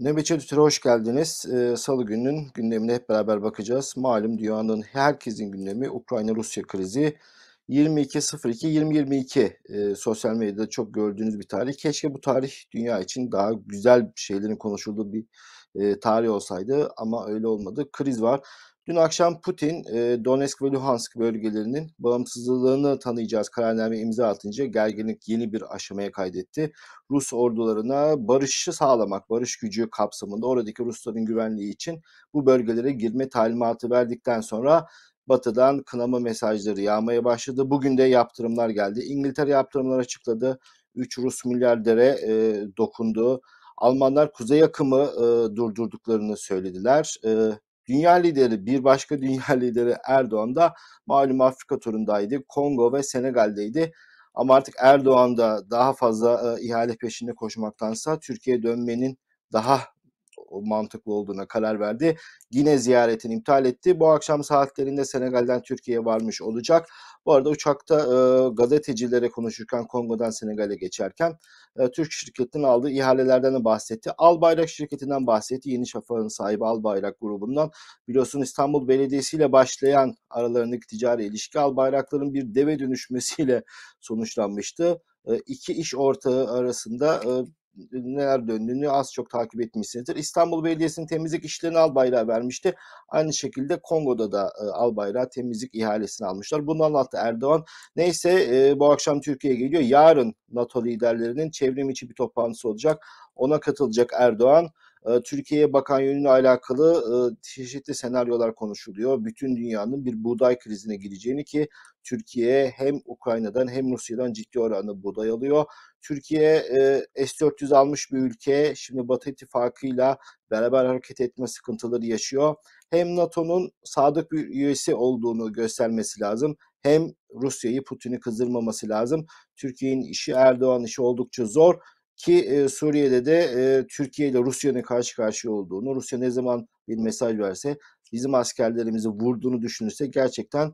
Nöbetçi Editör'e hoş geldiniz. Ee, Salı gününün gündemine hep beraber bakacağız. Malum dünyanın herkesin gündemi Ukrayna-Rusya krizi. 22.02.2022 e, sosyal medyada çok gördüğünüz bir tarih. Keşke bu tarih dünya için daha güzel şeylerin konuşulduğu bir e, tarih olsaydı ama öyle olmadı. Kriz var. Dün akşam Putin e, Donetsk ve Luhansk bölgelerinin bağımsızlığını tanıyacağız kararname imza atınca gerginlik yeni bir aşamaya kaydetti. Rus ordularına barışı sağlamak, barış gücü kapsamında oradaki Rusların güvenliği için bu bölgelere girme talimatı verdikten sonra Batı'dan kınama mesajları yağmaya başladı. Bugün de yaptırımlar geldi. İngiltere yaptırımlar açıkladı. 3 Rus milyardere e, dokundu. Almanlar kuzey akımı e, durdurduklarını söylediler. E, Dünya lideri, bir başka dünya lideri Erdoğan da malum Afrika turundaydı. Kongo ve Senegal'deydi. Ama artık Erdoğan da daha fazla e, ihale peşinde koşmaktansa Türkiye'ye dönmenin daha mantıklı olduğuna karar verdi. Yine ziyaretini iptal etti. Bu akşam saatlerinde Senegal'den Türkiye'ye varmış olacak. Bu arada uçakta e, gazetecilere konuşurken Kongo'dan Senegal'e geçerken e, Türk şirketinin aldığı ihalelerden de bahsetti. Albayrak şirketinden bahsetti. Yeni Şafak'ın sahibi Albayrak grubundan. Biliyorsun İstanbul Belediyesi ile başlayan aralarındaki ticari ilişki Albayrakların bir deve dönüşmesiyle sonuçlanmıştı. E, iki iş ortağı arasında e, neler döndüğünü az çok takip etmişsinizdir. İstanbul Belediyesi'nin temizlik işlerini al bayrağı vermişti. Aynı şekilde Kongo'da da e, al bayrağı temizlik ihalesini almışlar. Bunu anlattı Erdoğan. Neyse e, bu akşam Türkiye'ye geliyor. Yarın NATO liderlerinin çevrim içi bir toplantısı olacak. Ona katılacak Erdoğan. E, Türkiye'ye bakan yönüyle alakalı e, çeşitli senaryolar konuşuluyor. Bütün dünyanın bir buğday krizine gireceğini ki Türkiye hem Ukrayna'dan hem Rusya'dan ciddi oranda buğday alıyor. Türkiye e, S-400 almış bir ülke. Şimdi Batı ittifakıyla beraber hareket etme sıkıntıları yaşıyor. Hem NATO'nun sadık bir üyesi olduğunu göstermesi lazım. Hem Rusya'yı Putin'i kızdırmaması lazım. Türkiye'nin işi Erdoğan işi oldukça zor ki e, Suriye'de de e, Türkiye ile Rusya'nın karşı karşıya olduğunu, Rusya ne zaman bir mesaj verse bizim askerlerimizi vurduğunu düşünürse gerçekten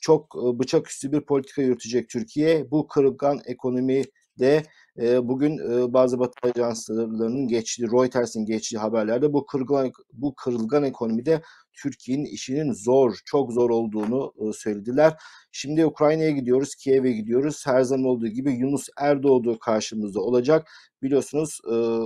çok e, bıçak üstü bir politika yürütecek Türkiye. Bu kırılgan ekonomi de e, bugün e, bazı Batı ajanslarının geçtiği, Reuters'in geçtiği haberlerde bu kırılgan, bu kırılgan ekonomide Türkiye'nin işinin zor, çok zor olduğunu söylediler. Şimdi Ukrayna'ya gidiyoruz, Kiev'e gidiyoruz. Her zaman olduğu gibi Yunus Erdoğdu karşımızda olacak. Biliyorsunuz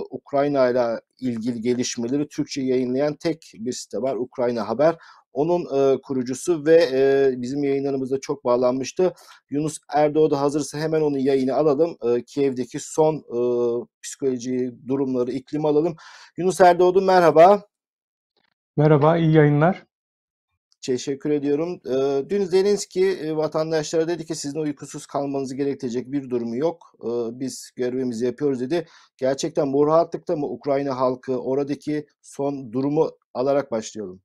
Ukrayna ile ilgili gelişmeleri Türkçe yayınlayan tek bir site var, Ukrayna Haber. Onun e, kurucusu ve e, bizim yayınlarımızda çok bağlanmıştı. Yunus Erdoğdu hazırsa hemen onun yayını alalım. E, Kiev'deki son e, psikoloji durumları, iklim alalım. Yunus Erdoğdu merhaba. Merhaba, iyi yayınlar. Teşekkür ediyorum. E, dün Zelenski e, vatandaşlara dedi ki sizin uykusuz kalmanızı gerektirecek bir durumu yok. E, biz görevimizi yapıyoruz dedi. Gerçekten bu rahatlıkta mı Ukrayna halkı oradaki son durumu alarak başlayalım.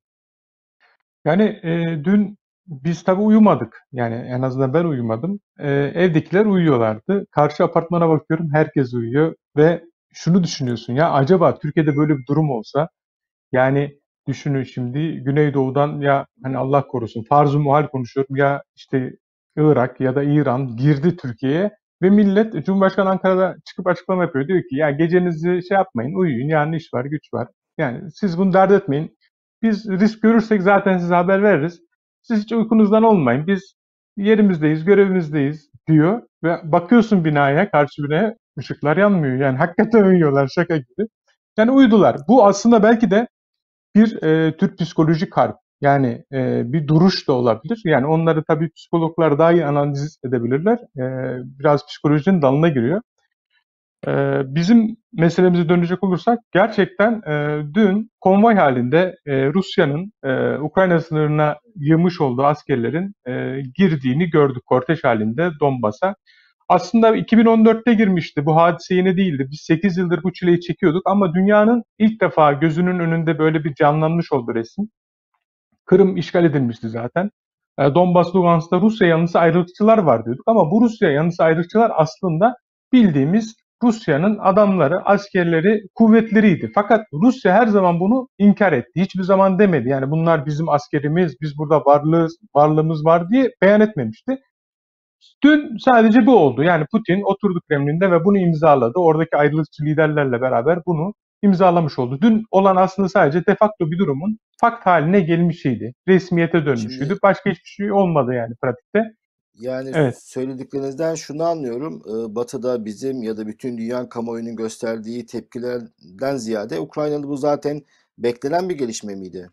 Yani e, dün biz tabii uyumadık. Yani en azından ben uyumadım. E, evdekiler uyuyorlardı. Karşı apartmana bakıyorum herkes uyuyor ve şunu düşünüyorsun ya acaba Türkiye'de böyle bir durum olsa yani düşünün şimdi Güneydoğu'dan ya hani Allah korusun farz-ı muhal konuşuyorum ya işte Irak ya da İran girdi Türkiye'ye ve millet Cumhurbaşkanı Ankara'da çıkıp açıklama yapıyor. Diyor ki ya gecenizi şey yapmayın uyuyun yani iş var güç var. Yani siz bunu dert etmeyin. Biz risk görürsek zaten size haber veririz. Siz hiç uykunuzdan olmayın. Biz yerimizdeyiz, görevimizdeyiz diyor. Ve bakıyorsun binaya, karşı binaya ışıklar yanmıyor. Yani hakikaten uyuyorlar şaka gibi. Yani uyudular. Bu aslında belki de bir e, tür psikolojik harp. Yani e, bir duruş da olabilir. Yani onları tabii psikologlar daha iyi analiz edebilirler. E, biraz psikolojinin dalına giriyor. Ee, bizim meselemize dönecek olursak gerçekten e, dün konvoy halinde e, Rusya'nın e, Ukrayna sınırına yığmış olduğu askerlerin e, girdiğini gördük kortej halinde Donbas'a. Aslında 2014'te girmişti. Bu hadise yeni değildi. Biz 8 yıldır bu çileyi çekiyorduk ama dünyanın ilk defa gözünün önünde böyle bir canlanmış oldu resim. Kırım işgal edilmişti zaten. E, Donbas, Lugansk'ta Rusya yanlısı ayrılıkçılar var diyorduk ama bu Rusya yanlısı ayrılıkçılar aslında bildiğimiz Rusya'nın adamları, askerleri, kuvvetleriydi. Fakat Rusya her zaman bunu inkar etti. Hiçbir zaman demedi. Yani bunlar bizim askerimiz, biz burada varlığız, varlığımız var diye beyan etmemişti. Dün sadece bu oldu. Yani Putin oturdu Kremlin'de ve bunu imzaladı. Oradaki ayrılıkçı liderlerle beraber bunu imzalamış oldu. Dün olan aslında sadece de facto bir durumun fakt haline gelmişiydi. Resmiyete dönmüşüydü. Şimdi Başka hiçbir şey olmadı yani pratikte. yani Evet. söylediklerinizden şunu anlıyorum. Ee, Batı'da bizim ya da bütün dünya kamuoyunun gösterdiği tepkilerden ziyade Ukrayna'da bu zaten beklenen bir gelişme miydi?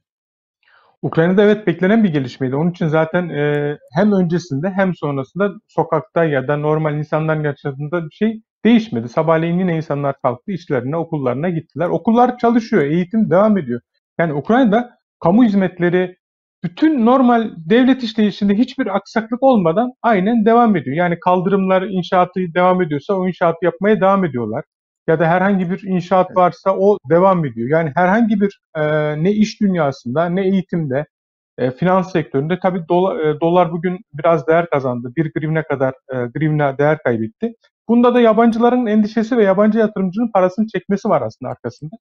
Ukrayna'da evet beklenen bir gelişmeydi. Onun için zaten e, hem öncesinde hem sonrasında sokakta ya da normal insanların yaşadığında bir şey değişmedi. Sabahleyin yine insanlar kalktı, işlerine, okullarına gittiler. Okullar çalışıyor, eğitim devam ediyor. Yani Ukrayna'da kamu hizmetleri bütün normal devlet işleyişinde hiçbir aksaklık olmadan aynen devam ediyor. Yani kaldırımlar inşaatı devam ediyorsa o inşaatı yapmaya devam ediyorlar. Ya da herhangi bir inşaat varsa o devam ediyor. Yani herhangi bir e, ne iş dünyasında ne eğitimde e, finans sektöründe tabii dola, e, dolar bugün biraz değer kazandı. Bir grivne kadar e, grivne değer kaybetti. Bunda da yabancıların endişesi ve yabancı yatırımcının parasını çekmesi var aslında arkasında.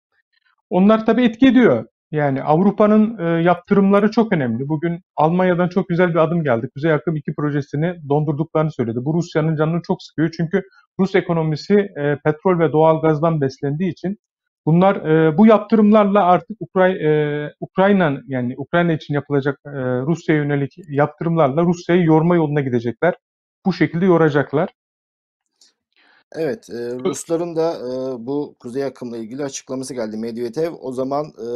Onlar tabii etki ediyor. Yani Avrupa'nın e, yaptırımları çok önemli. Bugün Almanya'dan çok güzel bir adım geldi. Kuzey Akım 2 projesini dondurduklarını söyledi. Bu Rusya'nın canını çok sıkıyor. Çünkü Rus ekonomisi e, petrol ve doğal gazdan beslendiği için bunlar e, bu yaptırımlarla artık Ukray e, Ukrayna yani Ukrayna için yapılacak e, Rusya'ya yönelik yaptırımlarla Rusya'yı yorma yoluna gidecekler. Bu şekilde yoracaklar. Evet, e, Rusların da e, bu Kuzey Akım'la ilgili açıklaması geldi. Medvedev o zaman e,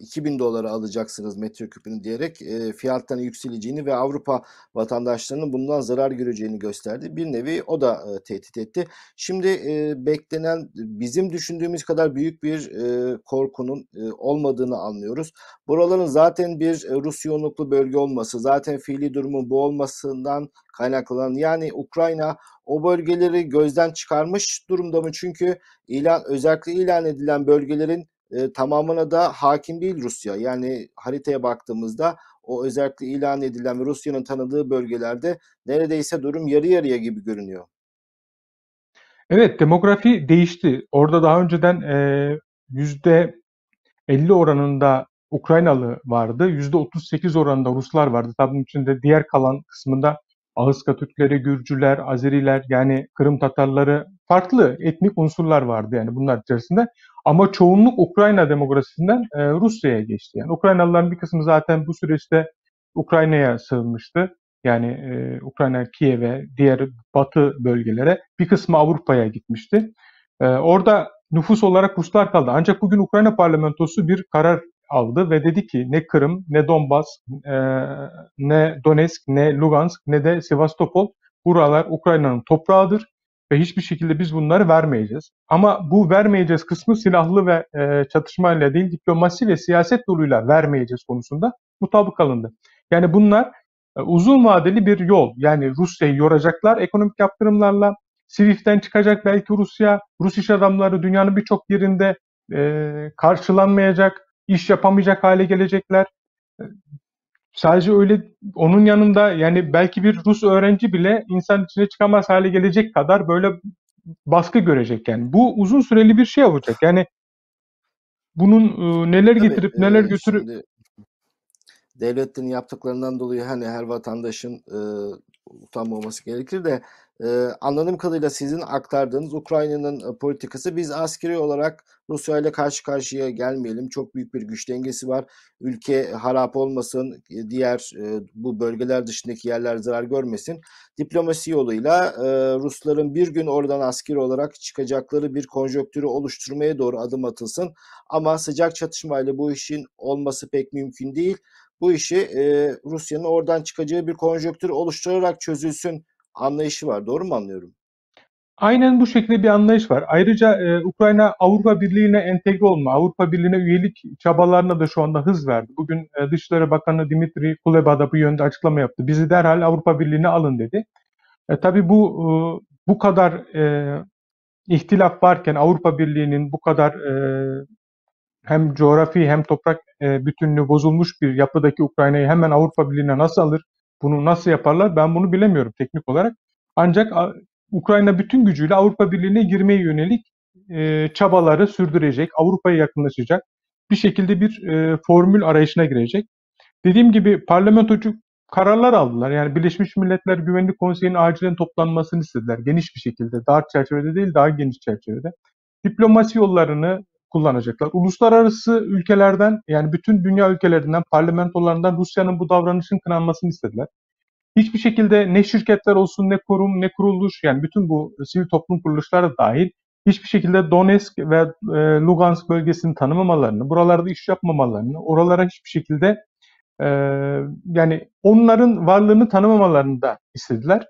2000 dolara alacaksınız metreküpünü diyerek e, fiyatların yükseleceğini ve Avrupa vatandaşlarının bundan zarar göreceğini gösterdi. Bir nevi o da e, tehdit etti. Şimdi e, beklenen bizim düşündüğümüz kadar büyük bir e, korkunun e, olmadığını anlıyoruz. Buraların zaten bir e, Rus yoğunluklu bölge olması, zaten fiili durumun bu olmasından kaynaklanan yani Ukrayna o bölgeleri gözden çıkarmış durumda mı? Çünkü ilan özellikle ilan edilen bölgelerin e, tamamına da hakim değil Rusya. Yani haritaya baktığımızda o özellikle ilan edilen ve Rusya'nın tanıdığı bölgelerde neredeyse durum yarı yarıya gibi görünüyor. Evet, demografi değişti. Orada daha önceden e, yüzde 50 oranında Ukraynalı vardı. %38 oranında Ruslar vardı. Tabii bunun içinde diğer kalan kısmında Ağızka Türkleri, Gürcüler, Azeriler yani Kırım Tatarları farklı etnik unsurlar vardı yani bunlar içerisinde. Ama çoğunluk Ukrayna demografisinden e, Rusya'ya geçti. Yani Ukraynalıların bir kısmı zaten bu süreçte Ukrayna'ya sığınmıştı. Yani e, Ukrayna, Kiev'e, diğer batı bölgelere. Bir kısmı Avrupa'ya gitmişti. E, orada nüfus olarak Ruslar kaldı. Ancak bugün Ukrayna parlamentosu bir karar aldı ve dedi ki ne Kırım, ne Donbas, e, ne Donetsk, ne Lugansk, ne de Sevastopol buralar Ukrayna'nın toprağıdır ve hiçbir şekilde biz bunları vermeyeceğiz. Ama bu vermeyeceğiz kısmı silahlı ve e, çatışmayla değil diplomasi ve siyaset yoluyla vermeyeceğiz konusunda mutabık alındı. Yani bunlar e, uzun vadeli bir yol. Yani Rusya'yı yoracaklar ekonomik yaptırımlarla. Swift'ten çıkacak belki Rusya. Rus iş adamları dünyanın birçok yerinde e, karşılanmayacak iş yapamayacak hale gelecekler. Sadece öyle onun yanında yani belki bir Rus öğrenci bile insan içine çıkamaz hale gelecek kadar böyle baskı görecek yani. Bu uzun süreli bir şey olacak. Yani bunun e, neler Tabii, getirip neler e, götürüp şimdi devletlerin yaptıklarından dolayı hani her vatandaşın e, utanmaması gerekir de e, anladığım kadarıyla sizin aktardığınız Ukrayna'nın e, politikası biz askeri olarak Rusya ile karşı karşıya gelmeyelim. Çok büyük bir güç dengesi var. Ülke harap olmasın, e, diğer e, bu bölgeler dışındaki yerler zarar görmesin. Diplomasi yoluyla e, Rusların bir gün oradan askeri olarak çıkacakları bir konjonktürü oluşturmaya doğru adım atılsın. Ama sıcak çatışmayla bu işin olması pek mümkün değil bu işi e, Rusya'nın oradan çıkacağı bir konjonktür oluşturarak çözülsün anlayışı var. Doğru mu anlıyorum? aynen bu şekilde bir anlayış var. Ayrıca e, Ukrayna Avrupa Birliği'ne entegre olma, Avrupa Birliği'ne üyelik çabalarına da şu anda hız verdi. Bugün e, Dışişleri Bakanı Dimitri Kuleba da bu yönde açıklama yaptı. Bizi derhal Avrupa Birliği'ne alın dedi. E, tabii bu e, bu kadar e, ihtilaf varken Avrupa Birliği'nin bu kadar e, hem coğrafi hem toprak e, bütünlüğü bozulmuş bir yapıdaki Ukrayna'yı hemen Avrupa Birliği'ne nasıl alır? Bunu nasıl yaparlar? Ben bunu bilemiyorum teknik olarak. Ancak Ukrayna bütün gücüyle Avrupa Birliği'ne girmeye yönelik e, çabaları sürdürecek, Avrupa'ya yakınlaşacak. Bir şekilde bir e, formül arayışına girecek. Dediğim gibi parlamentocu kararlar aldılar. Yani Birleşmiş Milletler Güvenlik Konseyi'nin acilen toplanmasını istediler. Geniş bir şekilde, dar çerçevede değil daha geniş çerçevede. Diplomasi yollarını kullanacaklar. Uluslararası ülkelerden yani bütün dünya ülkelerinden, parlamentolarından Rusya'nın bu davranışın kınanmasını istediler. Hiçbir şekilde ne şirketler olsun, ne kurum, ne kuruluş yani bütün bu sivil toplum kuruluşları da dahil hiçbir şekilde Donetsk ve e, Lugansk bölgesini tanımamalarını, buralarda iş yapmamalarını, oralara hiçbir şekilde e, yani onların varlığını tanımamalarını da istediler.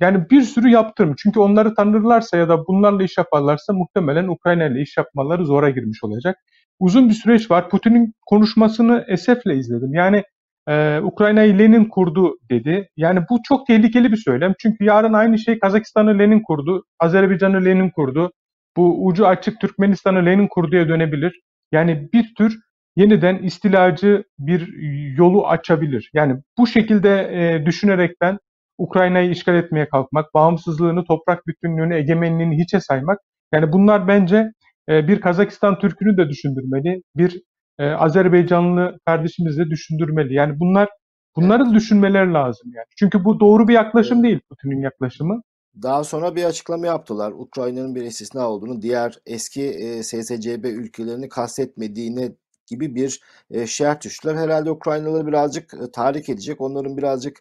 Yani bir sürü yaptırım. Çünkü onları tanırlarsa ya da bunlarla iş yaparlarsa muhtemelen Ukrayna ile iş yapmaları zora girmiş olacak. Uzun bir süreç var. Putin'in konuşmasını esefle izledim. Yani e, Ukrayna'yı Lenin kurdu dedi. Yani bu çok tehlikeli bir söylem. Çünkü yarın aynı şey Kazakistan'ı Lenin kurdu, Azerbaycan'ı Lenin kurdu. Bu ucu açık Türkmenistan'ı Lenin kurduya dönebilir. Yani bir tür yeniden istilacı bir yolu açabilir. Yani bu şekilde e, düşünerekten Ukrayna'yı işgal etmeye kalkmak, bağımsızlığını, toprak bütünlüğünü, egemenliğini hiçe saymak. Yani bunlar bence e, bir Kazakistan Türk'ünü de düşündürmeli, bir e, Azerbaycanlı kardeşimizi de düşündürmeli. Yani bunlar bunları da düşünmeleri lazım yani. Çünkü bu doğru bir yaklaşım Evet. değil Putin'in yaklaşımı. Daha sonra bir açıklama yaptılar. Ukrayna'nın bir istisna olduğunu, diğer eski e, SSCB ülkelerini kastetmediğine gibi bir e, şerh düştüler. Herhalde Ukraynalıları birazcık e, tahrik edecek, onların birazcık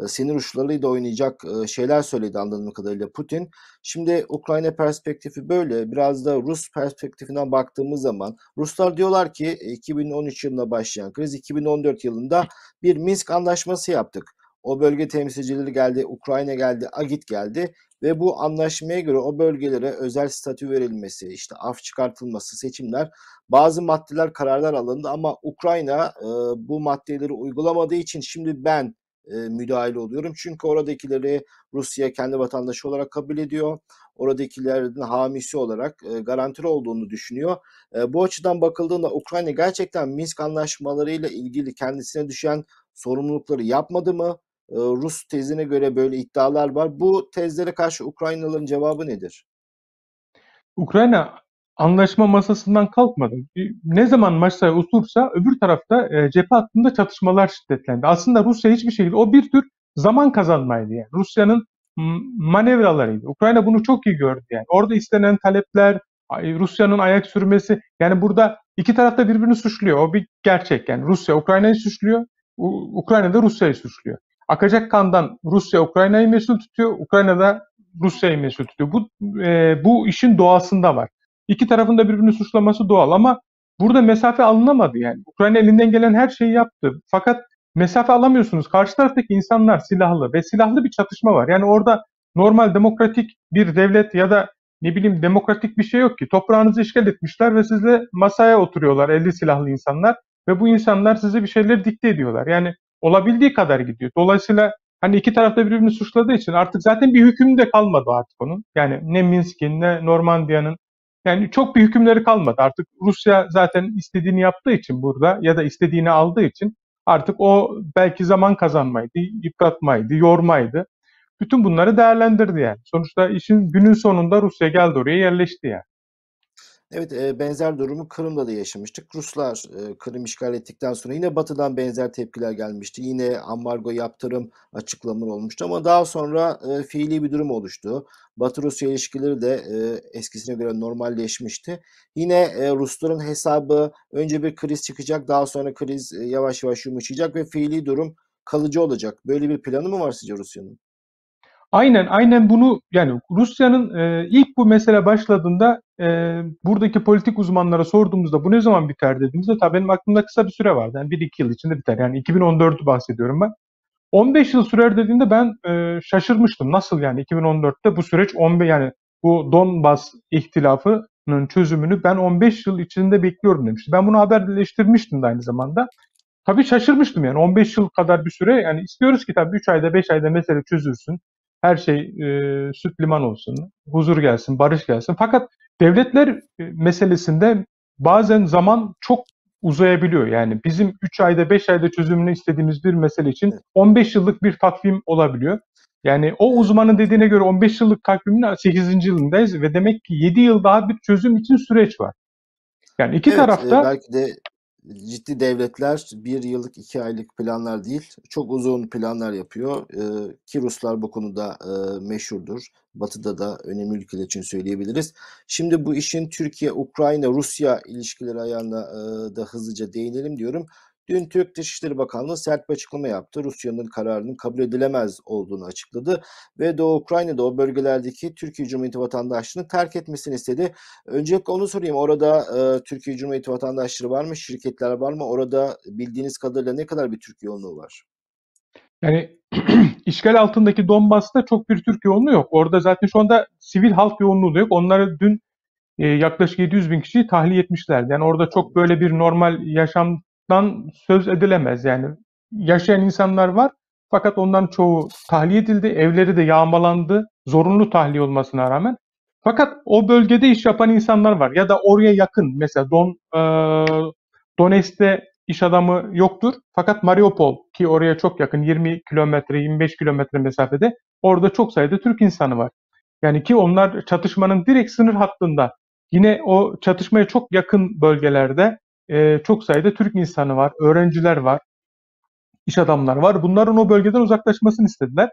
e, sinir uçlarıyla oynayacak e, şeyler söyledi anladığım kadarıyla Putin. Şimdi Ukrayna perspektifi böyle. Biraz da Rus perspektifinden baktığımız zaman Ruslar diyorlar ki e, 2013 yılında başlayan kriz 2014 yılında bir Minsk anlaşması yaptık. O bölge temsilcileri geldi, Ukrayna geldi, Agit geldi ve bu anlaşmaya göre o bölgelere özel statü verilmesi, işte af çıkartılması, seçimler, bazı maddeler, kararlar alındı ama Ukrayna e, bu maddeleri uygulamadığı için şimdi ben e, müdahale oluyorum. Çünkü oradakileri Rusya kendi vatandaşı olarak kabul ediyor. Oradakilerin hamisi olarak e, garantili olduğunu düşünüyor. E, bu açıdan bakıldığında Ukrayna gerçekten Minsk anlaşmalarıyla ilgili kendisine düşen sorumlulukları yapmadı mı? E, Rus tezine göre böyle iddialar var. Bu tezlere karşı Ukraynalıların cevabı nedir? Ukrayna anlaşma masasından kalkmadı. Ne zaman masaya otursa öbür tarafta e, cephe hattında çatışmalar şiddetlendi. Aslında Rusya hiçbir şekilde o bir tür zaman kazanmaydı yani. Rusya'nın manevralarıydı. Ukrayna bunu çok iyi gördü yani. Orada istenen talepler, Rusya'nın ayak sürmesi yani burada iki taraf da birbirini suçluyor. O bir gerçek yani. Rusya Ukrayna'yı suçluyor, Ukrayna da Rusya'yı suçluyor. Akacak kandan Rusya Ukrayna'yı mesul tutuyor, Ukrayna da Rusya'yı mesul tutuyor. Bu e, bu işin doğasında var. İki tarafın da birbirini suçlaması doğal ama burada mesafe alınamadı yani. Ukrayna elinden gelen her şeyi yaptı. Fakat mesafe alamıyorsunuz. Karşı taraftaki insanlar silahlı ve silahlı bir çatışma var. Yani orada normal demokratik bir devlet ya da ne bileyim demokratik bir şey yok ki. Toprağınızı işgal etmişler ve sizle masaya oturuyorlar 50 silahlı insanlar ve bu insanlar size bir şeyler dikte ediyorlar. Yani olabildiği kadar gidiyor. Dolayısıyla hani iki tarafta birbirini suçladığı için artık zaten bir hüküm de kalmadı artık onun. Yani ne Minsk'in ne Normandiya'nın yani çok bir hükümleri kalmadı. Artık Rusya zaten istediğini yaptığı için burada ya da istediğini aldığı için artık o belki zaman kazanmaydı, yıpratmaydı, yormaydı. Bütün bunları değerlendirdi yani. Sonuçta işin günün sonunda Rusya geldi oraya yerleşti yani. Evet, e, benzer durumu Kırım'da da yaşamıştık. Ruslar e, Kırım işgal ettikten sonra yine Batı'dan benzer tepkiler gelmişti. Yine ambargo yaptırım açıklamaları olmuştu ama daha sonra e, fiili bir durum oluştu. Batı-Rusya ilişkileri de e, eskisine göre normalleşmişti. Yine e, Rusların hesabı önce bir kriz çıkacak, daha sonra kriz e, yavaş yavaş yumuşayacak ve fiili durum kalıcı olacak. Böyle bir planı mı var sizce Rusya'nın? Aynen, aynen bunu yani Rusya'nın e, ilk bu mesele başladığında e, buradaki politik uzmanlara sorduğumuzda bu ne zaman biter dediğimizde tabii benim aklımda kısa bir süre vardı. Yani 1-2 yıl içinde biter. Yani 2014'ü bahsediyorum ben. 15 yıl sürer dediğinde ben e, şaşırmıştım. Nasıl yani 2014'te bu süreç 15 yani bu Donbas ihtilafının çözümünü ben 15 yıl içinde bekliyorum demişti. Ben bunu haberleştirmiştim de aynı zamanda. Tabii şaşırmıştım yani 15 yıl kadar bir süre yani istiyoruz ki tabii 3 ayda 5 ayda mesele çözülsün. Her şey e, süt liman olsun, huzur gelsin, barış gelsin. Fakat devletler e, meselesinde bazen zaman çok uzayabiliyor. Yani bizim 3 ayda 5 ayda çözümünü istediğimiz bir mesele için Evet. 15 yıllık bir takvim olabiliyor. Yani o uzmanın dediğine göre 15 yıllık takvimin 8. yılındayız ve demek ki 7 yıl daha bir çözüm için süreç var. Yani iki Evet, e, tarafta belki de ciddi devletler bir yıllık iki aylık planlar değil çok uzun planlar yapıyor ee, ki Ruslar bu konuda e, meşhurdur. Batı'da da önemli ülkeler için söyleyebiliriz. Şimdi bu işin Türkiye, Ukrayna, Rusya ilişkileri ayağına e, da hızlıca değinelim diyorum. Dün Türk Dışişleri Bakanlığı sert bir açıklama yaptı. Rusya'nın kararının kabul edilemez olduğunu açıkladı ve Doğu Ukrayna'da o bölgelerdeki Türkiye Cumhuriyeti vatandaşlığını terk etmesini istedi. Öncelikle onu sorayım. Orada e, Türkiye Cumhuriyeti vatandaşları var mı? Şirketler var mı? Orada bildiğiniz kadarıyla ne kadar bir Türk yoğunluğu var? Yani işgal altındaki Donbas'ta çok bir Türk yoğunluğu yok. Orada zaten şu anda sivil halk yoğunluğu da yok. Onları dün e, yaklaşık 700 bin kişiyi tahliye etmişlerdi. Yani orada çok böyle bir normal yaşam dan söz edilemez. Yani yaşayan insanlar var fakat ondan çoğu tahliye edildi. Evleri de yağmalandı. Zorunlu tahliye olmasına rağmen. Fakat o bölgede iş yapan insanlar var. Ya da oraya yakın mesela Don e, Donetsk'te iş adamı yoktur. Fakat Mariupol ki oraya çok yakın 20 kilometre 25 kilometre mesafede orada çok sayıda Türk insanı var. Yani ki onlar çatışmanın direkt sınır hattında. Yine o çatışmaya çok yakın bölgelerde e, çok sayıda Türk insanı var, öğrenciler var, iş adamlar var. Bunların o bölgeden uzaklaşmasını istediler.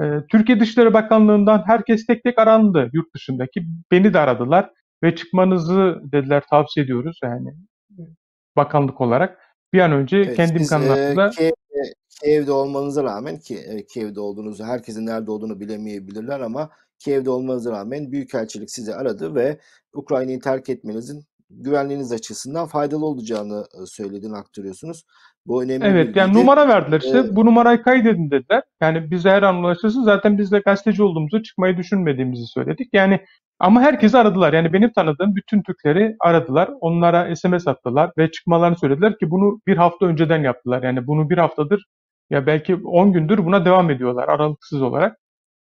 E, Türkiye Dışişleri Bakanlığı'ndan herkes tek tek arandı yurt dışındaki. Beni de aradılar ve çıkmanızı dediler tavsiye ediyoruz yani bakanlık olarak. Bir an önce evet, kendi imkanlarımızla... E, Kiev'de olmanıza rağmen ki e, Kiev'de olduğunuzu herkesin nerede olduğunu bilemeyebilirler ama Kiev'de olmanıza rağmen Büyükelçilik sizi aradı ve Ukrayna'yı terk etmenizin güvenliğiniz açısından faydalı olacağını söylediğini aktarıyorsunuz. Bu önemli Evet bilgiydi. yani numara verdiler işte. Ee, bu numarayı kaydedin dediler. Yani bize her an ulaşırsın. Zaten biz de gazeteci olduğumuzu çıkmayı düşünmediğimizi söyledik. Yani ama herkesi aradılar. Yani benim tanıdığım bütün Türkleri aradılar. Onlara SMS attılar ve çıkmalarını söylediler ki bunu bir hafta önceden yaptılar. Yani bunu bir haftadır ya belki 10 gündür buna devam ediyorlar aralıksız olarak.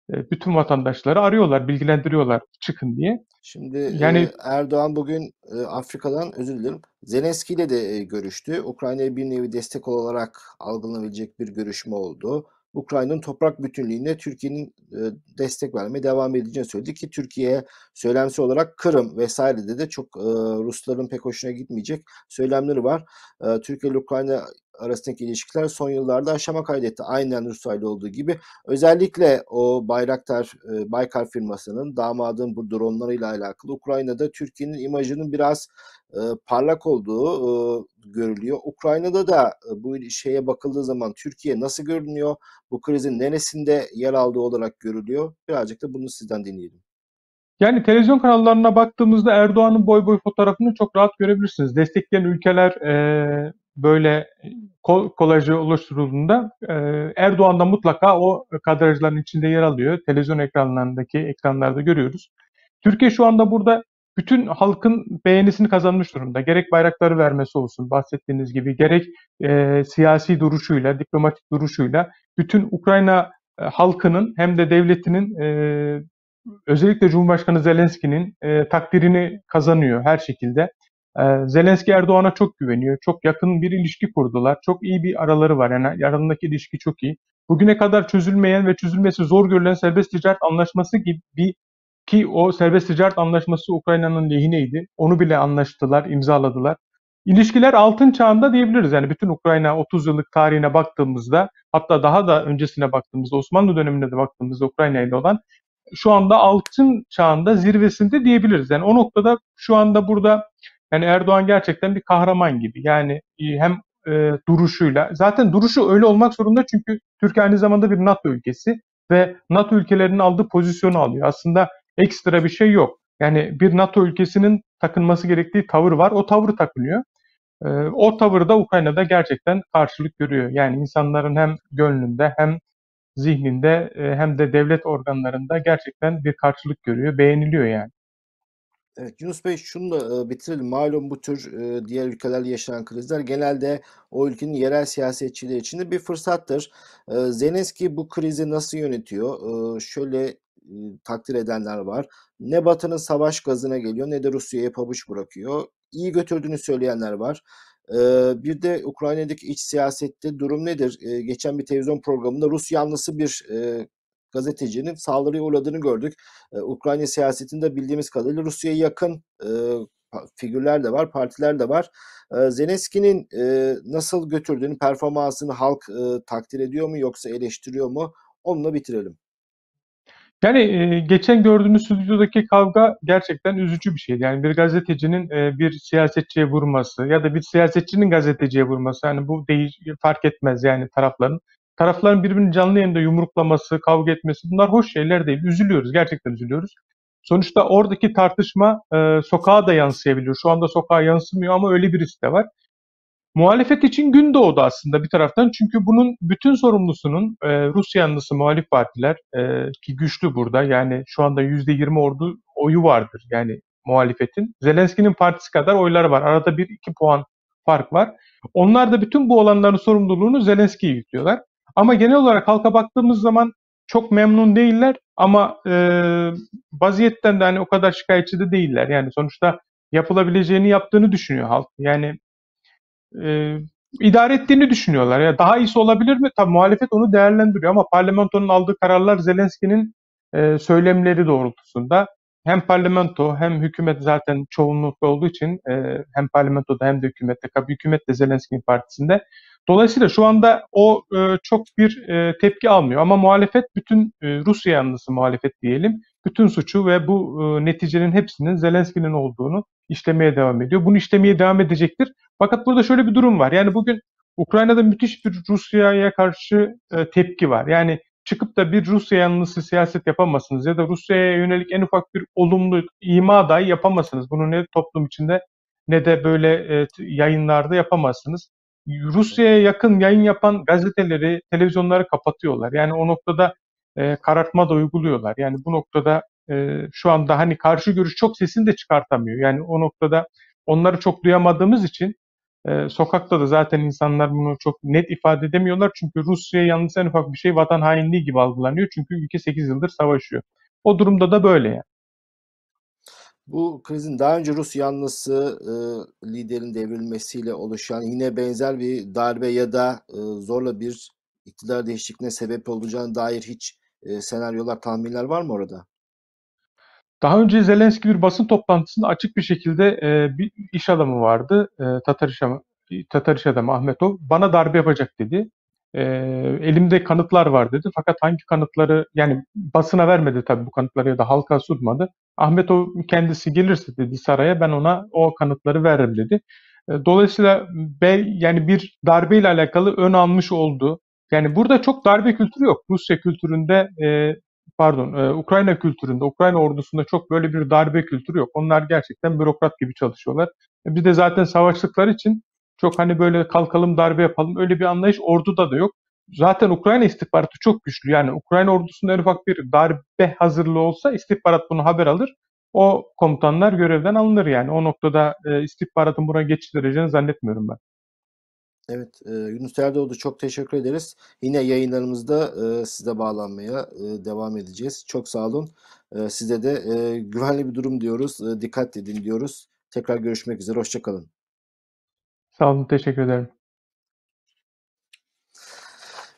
Bütün vatandaşları arıyorlar, bilgilendiriyorlar çıkın diye. Şimdi yani Erdoğan bugün Afrika'dan özür dilerim. Zelenski ile de görüştü. Ukrayna'ya bir nevi destek olarak algılanabilecek bir görüşme oldu. Ukrayna'nın toprak bütünlüğüne Türkiye'nin destek vermeye devam edeceğini söyledi ki Türkiye söylemsi olarak Kırım vesairede de çok Rusların pek hoşuna gitmeyecek söylemleri var. Türkiye ile Ukrayna arasındaki ilişkiler son yıllarda aşama kaydetti. Aynen Rusya ile olduğu gibi. Özellikle o Bayraktar, e, Baykar firmasının damadın bu dronlarıyla alakalı Ukrayna'da Türkiye'nin imajının biraz e, parlak olduğu e, görülüyor. Ukrayna'da da e, bu şeye bakıldığı zaman Türkiye nasıl görünüyor? Bu krizin neresinde yer aldığı olarak görülüyor? Birazcık da bunu sizden dinleyelim. Yani televizyon kanallarına baktığımızda Erdoğan'ın boy boy fotoğrafını çok rahat görebilirsiniz. Destekleyen ülkeler e, böyle kol, kolajı oluşturulduğunda e, Erdoğan da mutlaka o kadrajların içinde yer alıyor. Televizyon ekranlarındaki ekranlarda görüyoruz. Türkiye şu anda burada bütün halkın beğenisini kazanmış durumda. Gerek bayrakları vermesi olsun bahsettiğiniz gibi, gerek e, siyasi duruşuyla, diplomatik duruşuyla bütün Ukrayna e, halkının hem de devletinin e, özellikle Cumhurbaşkanı Zelenski'nin e, takdirini kazanıyor her şekilde. Ee, Zelenski Erdoğan'a çok güveniyor. Çok yakın bir ilişki kurdular. Çok iyi bir araları var. Yani aralarındaki ilişki çok iyi. Bugüne kadar çözülmeyen ve çözülmesi zor görülen serbest ticaret anlaşması gibi ki o serbest ticaret anlaşması Ukrayna'nın lehineydi. Onu bile anlaştılar, imzaladılar. İlişkiler altın çağında diyebiliriz. Yani bütün Ukrayna 30 yıllık tarihine baktığımızda hatta daha da öncesine baktığımızda Osmanlı dönemine de baktığımızda Ukrayna ile olan şu anda altın çağında zirvesinde diyebiliriz. Yani o noktada şu anda burada yani Erdoğan gerçekten bir kahraman gibi. Yani e, hem e, duruşuyla zaten duruşu öyle olmak zorunda çünkü Türkiye aynı zamanda bir NATO ülkesi ve NATO ülkelerinin aldığı pozisyonu alıyor. Aslında ekstra bir şey yok. Yani bir NATO ülkesinin takınması gerektiği tavır var. O tavır takınıyor. E, o tavır da Ukrayna'da gerçekten karşılık görüyor. Yani insanların hem gönlünde hem zihninde e, hem de devlet organlarında gerçekten bir karşılık görüyor. Beğeniliyor yani. Evet, Yunus Bey şunu da bitirelim. Malum bu tür diğer ülkelerle yaşanan krizler genelde o ülkenin yerel siyasetçileri için de bir fırsattır. Zelenski bu krizi nasıl yönetiyor? Şöyle takdir edenler var. Ne Batı'nın savaş gazına geliyor ne de Rusya'ya pabuç bırakıyor. İyi götürdüğünü söyleyenler var. Bir de Ukrayna'daki iç siyasette durum nedir? Geçen bir televizyon programında Rus yanlısı bir gazetecinin saldırıya uğradığını gördük. Ee, Ukrayna siyasetinde bildiğimiz kadarıyla Rusya'ya yakın e, figürler de var, partiler de var. E, Zelenski'nin e, nasıl götürdüğünü, performansını halk e, takdir ediyor mu yoksa eleştiriyor mu? Onunla bitirelim. Yani e, geçen gördüğünüz stüdyodaki kavga gerçekten üzücü bir şeydi. Yani bir gazetecinin e, bir siyasetçiye vurması ya da bir siyasetçinin gazeteciye vurması yani bu değiş fark etmez yani tarafların. Tarafların birbirini canlı yayında yumruklaması, kavga etmesi bunlar hoş şeyler değil. Üzülüyoruz, gerçekten üzülüyoruz. Sonuçta oradaki tartışma e, sokağa da yansıyabiliyor. Şu anda sokağa yansımıyor ama öyle birisi de var. Muhalefet için gün doğdu aslında bir taraftan. Çünkü bunun bütün sorumlusunun e, Rus yanlısı muhalif partiler e, ki güçlü burada. Yani şu anda %20 ordu oyu vardır yani muhalefetin. Zelenski'nin partisi kadar oyları var. Arada bir iki puan fark var. Onlar da bütün bu olanların sorumluluğunu Zelenski'ye yüklüyorlar. Ama genel olarak halka baktığımız zaman çok memnun değiller ama e, vaziyetten de hani o kadar şikayetçi de değiller. Yani sonuçta yapılabileceğini yaptığını düşünüyor halk. Yani e, idare ettiğini düşünüyorlar. Ya daha iyisi olabilir mi? Tabii muhalefet onu değerlendiriyor ama parlamentonun aldığı kararlar Zelenski'nin e, söylemleri doğrultusunda hem parlamento hem hükümet zaten çoğunlukta olduğu için e, hem parlamentoda hem de hükümette, tabii hükümet de Zelenski'nin partisinde. Dolayısıyla şu anda o e, çok bir e, tepki almıyor ama muhalefet bütün e, Rusya yanlısı muhalefet diyelim bütün suçu ve bu e, neticenin hepsinin Zelenski'nin olduğunu işlemeye devam ediyor. Bunu işlemeye devam edecektir. Fakat burada şöyle bir durum var. Yani bugün Ukrayna'da müthiş bir Rusya'ya karşı e, tepki var. Yani çıkıp da bir Rusya yanlısı siyaset yapamazsınız ya da Rusya'ya yönelik en ufak bir olumlu ima dahi yapamazsınız. Bunu ne toplum içinde ne de böyle e, yayınlarda yapamazsınız. Rusya'ya yakın yayın yapan gazeteleri, televizyonları kapatıyorlar. Yani o noktada e, karartma da uyguluyorlar. Yani bu noktada e, şu anda hani karşı görüş çok sesini de çıkartamıyor. Yani o noktada onları çok duyamadığımız için e, sokakta da zaten insanlar bunu çok net ifade edemiyorlar. Çünkü Rusya yalnız en ufak bir şey vatan hainliği gibi algılanıyor. Çünkü ülke 8 yıldır savaşıyor. O durumda da böyle yani. Bu krizin daha önce Rus yanlısı e, liderin devrilmesiyle oluşan yine benzer bir darbe ya da e, zorla bir iktidar değişikliğine sebep olacağına dair hiç e, senaryolar, tahminler var mı orada? Daha önce Zelenski bir basın toplantısında açık bir şekilde e, bir iş adamı vardı. E, Tatar, iş, Tatar iş adamı Ahmetov. Bana darbe yapacak dedi. E, elimde kanıtlar var dedi. Fakat hangi kanıtları yani basına vermedi tabii bu kanıtları ya da halka sunmadı. Ahmetov kendisi gelirse dedi saraya ben ona o kanıtları veririm dedi. E, dolayısıyla be, yani bir darbeyle alakalı ön almış oldu. Yani burada çok darbe kültürü yok. Rusya kültüründe e, pardon e, Ukrayna kültüründe, Ukrayna ordusunda çok böyle bir darbe kültürü yok. Onlar gerçekten bürokrat gibi çalışıyorlar. E, bir de zaten savaştıkları için çok hani böyle kalkalım darbe yapalım öyle bir anlayış orduda da yok. Zaten Ukrayna istihbaratı çok güçlü. Yani Ukrayna ordusunda en ufak bir darbe hazırlığı olsa istihbarat bunu haber alır. O komutanlar görevden alınır yani. O noktada e, istihbaratın buna geçiştireceğini zannetmiyorum ben. Evet, e, Yunus Erdoğdu çok teşekkür ederiz. Yine yayınlarımızda e, size bağlanmaya e, devam edeceğiz. Çok sağ olun. E, size de e, güvenli bir durum diyoruz. E, dikkat edin diyoruz. Tekrar görüşmek üzere. Hoşçakalın. Sağ olun, teşekkür ederim.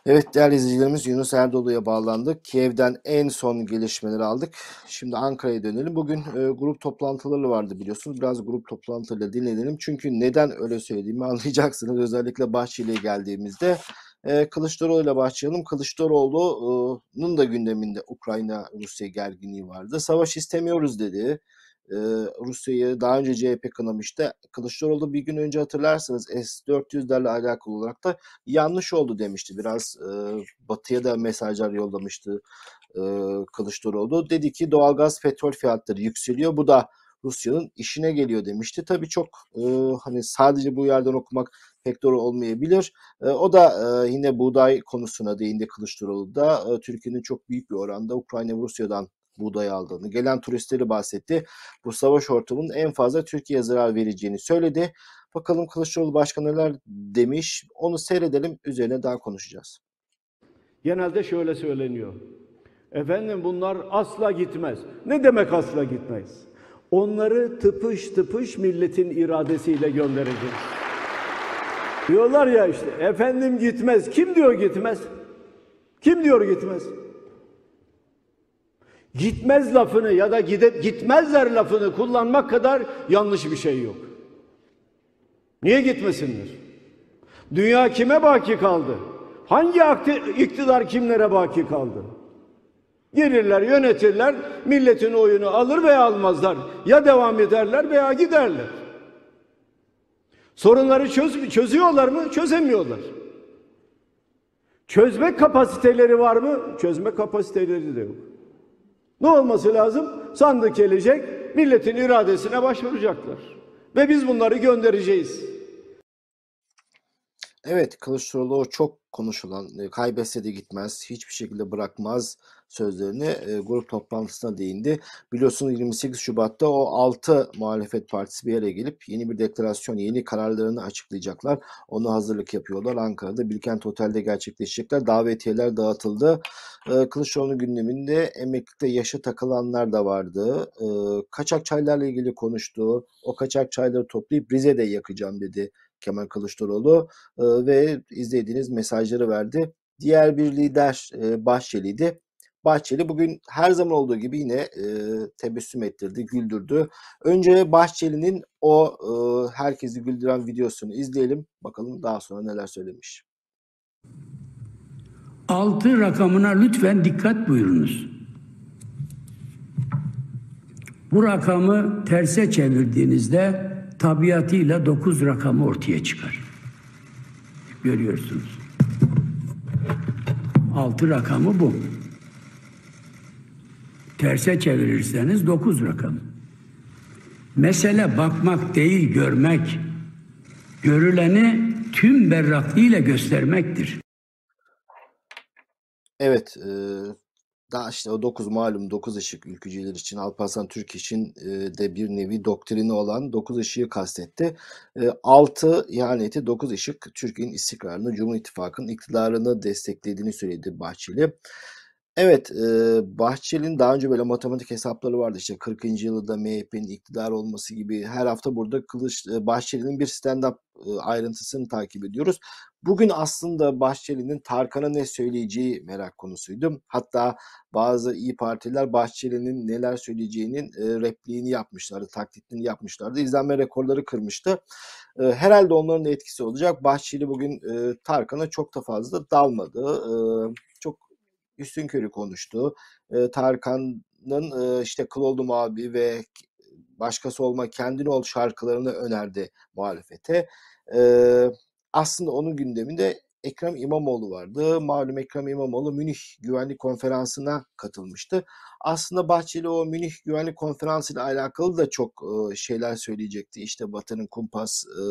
Evet değerli izleyicilerimiz Yunus Erdoğlu'ya bağlandık. Kiev'den en son gelişmeleri aldık. Şimdi Ankara'ya dönelim. Bugün e, grup toplantıları vardı biliyorsunuz. Biraz grup toplantılarıyla dinleyelim. Çünkü neden öyle söylediğimi anlayacaksınız. Özellikle Bahçeli'ye geldiğimizde. E, Kılıçdaroğlu ile başlayalım. Kılıçdaroğlu'nun da gündeminde Ukrayna-Rusya gerginliği vardı. Savaş istemiyoruz dedi e, Rusya'yı daha önce CHP kınamıştı. Kılıçdaroğlu bir gün önce hatırlarsınız S-400'lerle alakalı olarak da yanlış oldu demişti. Biraz e, batıya da mesajlar yollamıştı e, Kılıçdaroğlu. Dedi ki doğalgaz petrol fiyatları yükseliyor. Bu da Rusya'nın işine geliyor demişti. Tabii çok e, hani sadece bu yerden okumak pek doğru olmayabilir. E, o da e, yine buğday konusuna değindi Kılıçdaroğlu da. E, Türkiye'nin çok büyük bir oranda Ukrayna ve Rusya'dan buğday aldığını, gelen turistleri bahsetti. Bu savaş ortamının en fazla Türkiye'ye zarar vereceğini söyledi. Bakalım Kılıçdaroğlu başka neler demiş. Onu seyredelim. Üzerine daha konuşacağız. Genelde şöyle söyleniyor. Efendim bunlar asla gitmez. Ne demek asla gitmez? Onları tıpış tıpış milletin iradesiyle göndereceğiz. Diyorlar ya işte efendim gitmez. Kim diyor gitmez? Kim diyor gitmez? Gitmez lafını ya da gidip gitmezler lafını kullanmak kadar yanlış bir şey yok. Niye gitmesinler? Dünya kime baki kaldı? Hangi iktidar kimlere baki kaldı? Gelirler, yönetirler, milletin oyunu alır veya almazlar. Ya devam ederler veya giderler. Sorunları çöz çözüyorlar mı? Çözemiyorlar. Çözme kapasiteleri var mı? Çözme kapasiteleri de yok. Ne olması lazım? Sandık gelecek, milletin iradesine başvuracaklar. Ve biz bunları göndereceğiz. Evet, Kılıçdaroğlu çok konuşulan, e, kaybetse de gitmez, hiçbir şekilde bırakmaz sözlerini e, grup toplantısına değindi. Biliyorsunuz 28 Şubat'ta o 6 muhalefet partisi bir araya gelip yeni bir deklarasyon, yeni kararlarını açıklayacaklar. Onu hazırlık yapıyorlar. Ankara'da Bilkent Otel'de gerçekleşecekler. Davetiyeler dağıtıldı. E, Kılıçdaroğlu gündeminde emeklilikte yaşa takılanlar da vardı. E, kaçak çaylarla ilgili konuştu. O kaçak çayları toplayıp Rize'de yakacağım dedi Kemal Kılıçdaroğlu e, ve izlediğiniz mesajları verdi. Diğer bir lider e, Bahçeli'ydi. Bahçeli bugün her zaman olduğu gibi yine e, tebessüm ettirdi, güldürdü. Önce Bahçeli'nin o e, herkesi güldüren videosunu izleyelim. Bakalım daha sonra neler söylemiş. Altı rakamına lütfen dikkat buyurunuz. Bu rakamı terse çevirdiğinizde tabiatıyla dokuz rakamı ortaya çıkar. Görüyorsunuz. Altı rakamı bu. Terse çevirirseniz dokuz rakam. Mesele bakmak değil görmek. Görüleni tüm berraklığıyla göstermektir. Evet, e, daha işte o 9 malum 9 ışık ülkücüler için Alparslan Türk için e, de bir nevi doktrini olan 9 ışığı kastetti. E, 6 ihaneti 9 ışık Türkiye'nin istikrarını, Cumhur İttifakı'nın iktidarını desteklediğini söyledi Bahçeli. Evet, e, Bahçeli'nin daha önce böyle matematik hesapları vardı. İşte 40. yılında MHP'nin iktidar olması gibi her hafta burada Kılıç e, Bahçeli'nin bir stand-up e, ayrıntısını takip ediyoruz. Bugün aslında Bahçeli'nin Tarkan'a ne söyleyeceği merak konusuydu. Hatta bazı iyi partiler Bahçeli'nin neler söyleyeceğinin e, repliğini yapmışlardı, taklitini yapmışlardı. İzlenme rekorları kırmıştı. E, herhalde onların da etkisi olacak. Bahçeli bugün e, Tarkan'a çok da fazla dalmadı. E, çok Üstünkörü konuştu. E, Tarkan'ın e, işte Kıl oldum abi ve başkası olma kendin ol şarkılarını önerdi muhalefete. E, aslında onun gündeminde Ekrem İmamoğlu vardı. Malum Ekrem İmamoğlu Münih Güvenlik Konferansı'na katılmıştı. Aslında Bahçeli o Münih Güvenlik Konferansı ile alakalı da çok şeyler söyleyecekti. İşte Batı'nın kumpas e,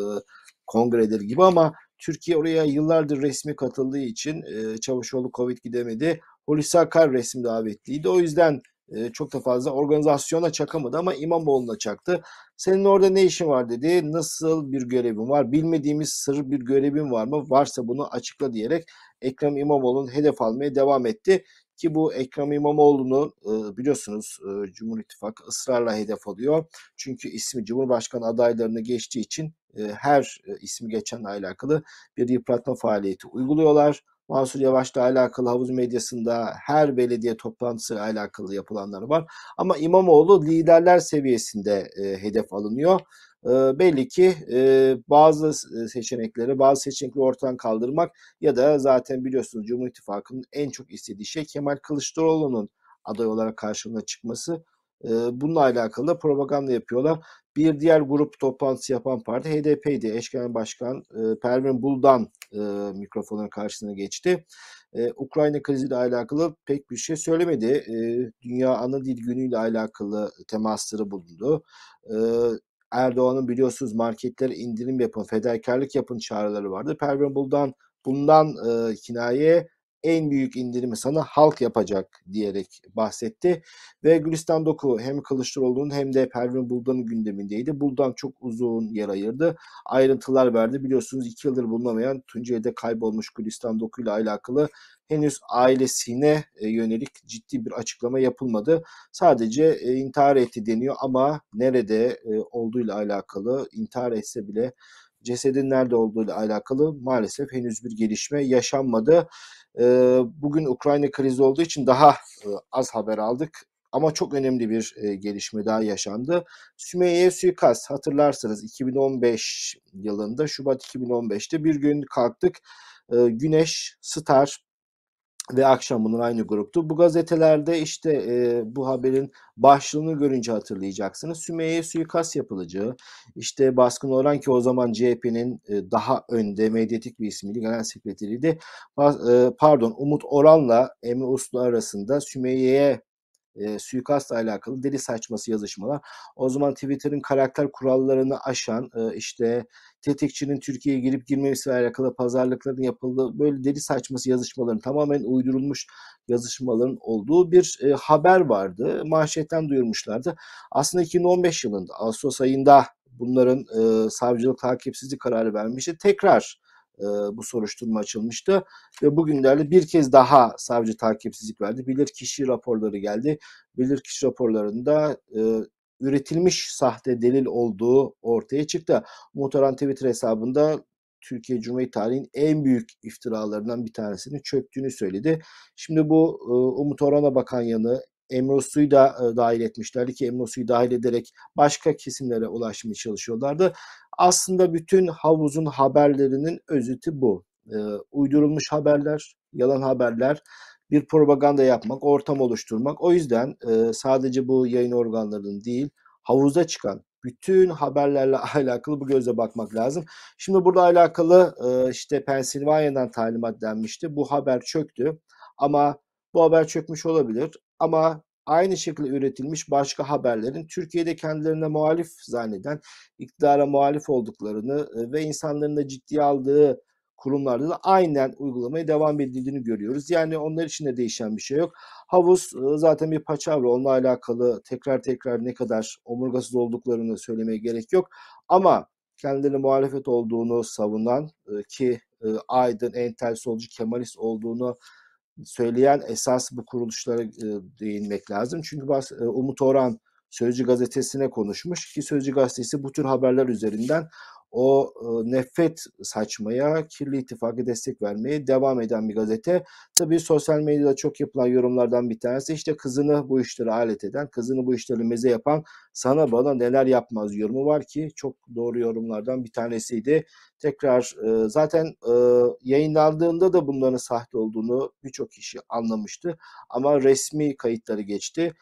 kongreleri gibi ama Türkiye oraya yıllardır resmi katıldığı için Çavuşoğlu Covid gidemedi. Hulusi Akar resim davetliydi. O yüzden e, çok da fazla organizasyona çakamadı ama İmamoğlu'na çaktı. Senin orada ne işin var dedi. Nasıl bir görevin var? Bilmediğimiz sır bir görevin var mı? Varsa bunu açıkla diyerek Ekrem İmamoğlu'nun hedef almaya devam etti. Ki bu Ekrem İmamoğlu'nu e, biliyorsunuz e, Cumhur İttifakı ısrarla hedef alıyor. Çünkü ismi Cumhurbaşkanı adaylarını geçtiği için e, her e, ismi geçenle alakalı bir yıpratma faaliyeti uyguluyorlar. Mansur Yavaş'la alakalı havuz medyasında her belediye toplantısı alakalı yapılanlar var. Ama İmamoğlu liderler seviyesinde e, hedef alınıyor. E, belli ki e, bazı seçenekleri, bazı seçenekleri ortadan kaldırmak ya da zaten biliyorsunuz Cumhur İttifakı'nın en çok istediği şey Kemal Kılıçdaroğlu'nun aday olarak karşımıza çıkması. E, bununla alakalı da propaganda yapıyorlar. Bir diğer grup toplantısı yapan parti HDP'ydi. Eşken Başkan e, Pervin Buldan e, mikrofonun karşısına geçti. E, Ukrayna kriziyle alakalı pek bir şey söylemedi. E, Dünya Ana Dil Günü ile alakalı temasları bulundu. E, Erdoğan'ın biliyorsunuz marketlere indirim yapın, fedakarlık yapın çağrıları vardı. Pervin Buldan bundan e, kinaye en büyük indirimi sana halk yapacak diyerek bahsetti. Ve Gülistan Doku hem Kılıçdaroğlu'nun hem de Pervin Buldan'ın gündemindeydi. Buldan çok uzun yer ayırdı. Ayrıntılar verdi. Biliyorsunuz iki yıldır bulunamayan Tunceli'de kaybolmuş Gülistan Doku ile alakalı henüz ailesine e, yönelik ciddi bir açıklama yapılmadı. Sadece e, intihar etti deniyor ama nerede e, olduğuyla alakalı intihar etse bile cesedin nerede olduğu ile alakalı maalesef henüz bir gelişme yaşanmadı. Bugün Ukrayna krizi olduğu için daha az haber aldık. ama çok önemli bir e, gelişme daha yaşandı. Sümeyye suikast hatırlarsınız 2015 yılında Şubat 2015'te bir gün kalktık e, Güneş, Star ve akşamının aynı gruptu. Bu gazetelerde işte e, bu haberin başlığını görünce hatırlayacaksınız. Sümeyye suikast yapılacağı, işte baskın olan ki o zaman CHP'nin e, daha önde medyatik bir ismiydi, genel sekreteriydi. E, pardon Umut Oran'la Emre Uslu arasında Sümeyye'ye e, suikastla alakalı deli saçması yazışmalar. O zaman Twitter'ın karakter kurallarını aşan e, işte tetikçinin Türkiye'ye girip girmemesiyle alakalı pazarlıkların yapıldığı böyle deli saçması yazışmaların tamamen uydurulmuş yazışmaların olduğu bir e, haber vardı. Manşetten duyurmuşlardı. Aslında 2015 yılında Ağustos ayında bunların e, savcılık takipsizlik kararı vermişti. Tekrar e, bu soruşturma açılmıştı ve bugünlerde bir kez daha savcı takipsizlik verdi. Bilir kişi raporları geldi. Bilir kişi raporlarında e, üretilmiş sahte delil olduğu ortaya çıktı. Muhtaran Twitter hesabında Türkiye Cumhuriyeti tarihinin en büyük iftiralarından bir tanesinin çöktüğünü söyledi. Şimdi bu e, Umut Orhan'a bakan yanı Emre da e, dahil etmişlerdi ki Emre dahil ederek başka kesimlere ulaşmaya çalışıyorlardı. Aslında bütün havuzun haberlerinin özeti bu. E, uydurulmuş haberler, yalan haberler, bir propaganda yapmak, ortam oluşturmak. O yüzden e, sadece bu yayın organlarının değil, havuzda çıkan bütün haberlerle alakalı bu gözle bakmak lazım. Şimdi burada alakalı e, işte Pensilvanya'dan talimat denmişti. Bu haber çöktü ama bu haber çökmüş olabilir ama aynı şekilde üretilmiş başka haberlerin Türkiye'de kendilerine muhalif zanneden, iktidara muhalif olduklarını e, ve insanların da ciddiye aldığı kurumlarda da aynen uygulamaya devam edildiğini görüyoruz. Yani onlar için de değişen bir şey yok. Havuz e, zaten bir paçavra. Onunla alakalı tekrar tekrar ne kadar omurgasız olduklarını söylemeye gerek yok. Ama kendilerine muhalefet olduğunu savunan e, ki Aydın, entel, solcu, kemalist olduğunu söyleyen esas bu kuruluşlara değinmek lazım. Çünkü Umut Orhan Sözcü gazetesine konuşmuş ki Sözcü gazetesi bu tür haberler üzerinden o e, nefret saçmaya, kirli ittifakı destek vermeye devam eden bir gazete. Tabii sosyal medyada çok yapılan yorumlardan bir tanesi işte kızını bu işlere alet eden, kızını bu işleri meze yapan sana bana neler yapmaz yorumu var ki çok doğru yorumlardan bir tanesiydi. Tekrar e, zaten e, yayınlandığında da bunların sahte olduğunu birçok kişi anlamıştı ama resmi kayıtları geçti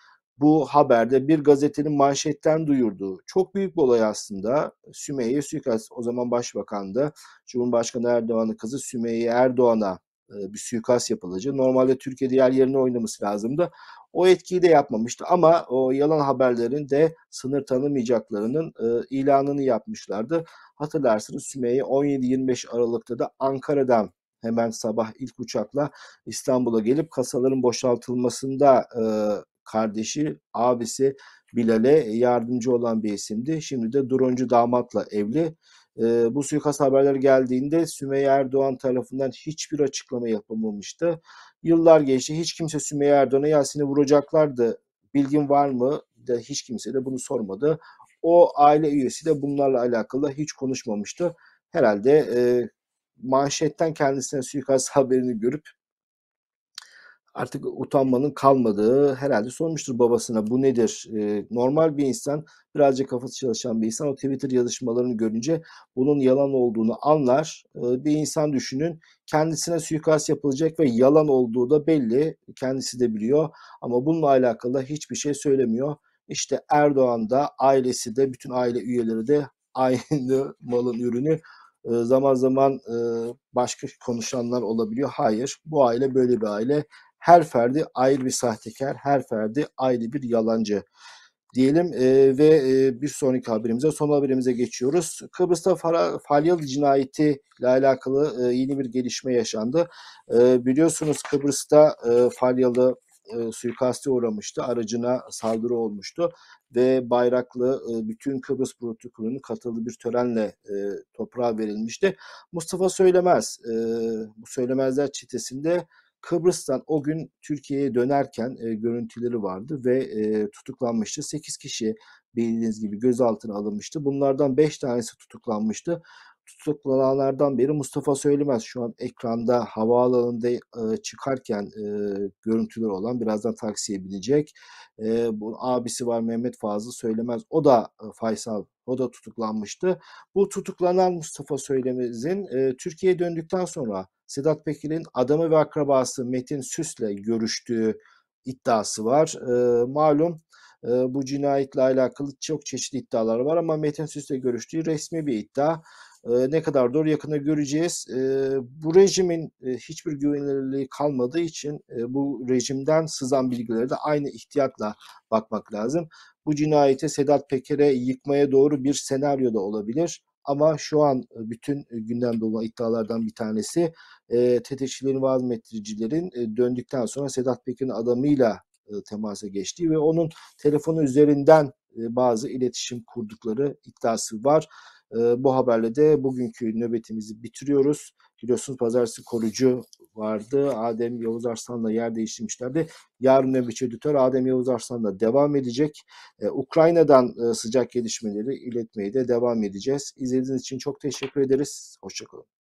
bu haberde bir gazetenin manşetten duyurduğu çok büyük bir olay aslında. Sümeyye suikast o zaman başbakandı. Cumhurbaşkanı Erdoğan'ın kızı Sümeyye Erdoğan'a e, bir suikast yapılacağı. Normalde Türkiye diğer yerine oynaması lazımdı. O etkiyi de yapmamıştı ama o yalan haberlerin de sınır tanımayacaklarının e, ilanını yapmışlardı. Hatırlarsınız Sümeyye 17-25 Aralık'ta da Ankara'dan hemen sabah ilk uçakla İstanbul'a gelip kasaların boşaltılmasında e, kardeşi, abisi Bilal'e yardımcı olan bir isimdi. Şimdi de droncu damatla evli. E, bu suikast haberleri geldiğinde Sümeyye Erdoğan tarafından hiçbir açıklama yapılmamıştı. Yıllar geçti. Hiç kimse Sümeyye Erdoğan'a Yasin'i vuracaklardı. Bilgin var mı? De hiç kimse de bunu sormadı. O aile üyesi de bunlarla alakalı hiç konuşmamıştı. Herhalde e, manşetten kendisine suikast haberini görüp artık utanmanın kalmadığı herhalde sormuştur babasına bu nedir? Ee, normal bir insan birazcık kafası çalışan bir insan o Twitter yazışmalarını görünce bunun yalan olduğunu anlar. Ee, bir insan düşünün kendisine suikast yapılacak ve yalan olduğu da belli kendisi de biliyor ama bununla alakalı hiçbir şey söylemiyor. İşte Erdoğan da ailesi de bütün aile üyeleri de aynı malın ürünü zaman zaman başka konuşanlar olabiliyor. Hayır bu aile böyle bir aile her ferdi ayrı bir sahtekar, her ferdi ayrı bir yalancı diyelim e, ve e, bir sonraki haberimize, son haberimize geçiyoruz. Kıbrıs'ta Falyalı cinayeti ile alakalı e, yeni bir gelişme yaşandı. E, biliyorsunuz Kıbrıs'ta e, Falyalı e, suikaste uğramıştı. Aracına saldırı olmuştu ve bayraklı e, bütün Kıbrıs protokolünün katıldığı bir törenle e, toprağa verilmişti. Mustafa Söylemez, e, bu Söylemezler çetesinde Kıbrıs'tan o gün Türkiye'ye dönerken e, görüntüleri vardı ve e, tutuklanmıştı. 8 kişi bildiğiniz gibi gözaltına alınmıştı. Bunlardan 5 tanesi tutuklanmıştı. Tutuklananlardan biri Mustafa Söylemez. Şu an ekranda havaalanında e, çıkarken e, görüntüler olan birazdan taksiye binecek. E, bu abisi var Mehmet Fazıl Söylemez. O da e, Faysal o da tutuklanmıştı. Bu tutuklanan Mustafa Söylemez'in e, Türkiye'ye döndükten sonra Sedat Peker'in adamı ve akrabası Metin Süs'le görüştüğü iddiası var. E, malum e, bu cinayetle alakalı çok çeşitli iddialar var ama Metin Süs'le görüştüğü resmi bir iddia. E, ne kadar doğru yakında göreceğiz. E, bu rejimin e, hiçbir güvenilirliği kalmadığı için e, bu rejimden sızan bilgilere de aynı ihtiyatla bakmak lazım. Bu cinayeti Sedat Peker'e yıkmaya doğru bir senaryo da olabilir. Ama şu an bütün gündemde olan iddialardan bir tanesi e, tetikçilerin ve azmettiricilerin e, döndükten sonra Sedat Peker'in adamıyla e, temasa geçtiği ve onun telefonu üzerinden e, bazı iletişim kurdukları iddiası var. Bu haberle de bugünkü nöbetimizi bitiriyoruz. Biliyorsunuz pazartesi korucu vardı. Adem Yavuz Arslan'la yer değiştirmişlerdi. Yarın nöbetçi editör Adem Yavuz Arslan'la devam edecek. Ee, Ukrayna'dan e, sıcak gelişmeleri iletmeye de devam edeceğiz. İzlediğiniz için çok teşekkür ederiz. Hoşçakalın.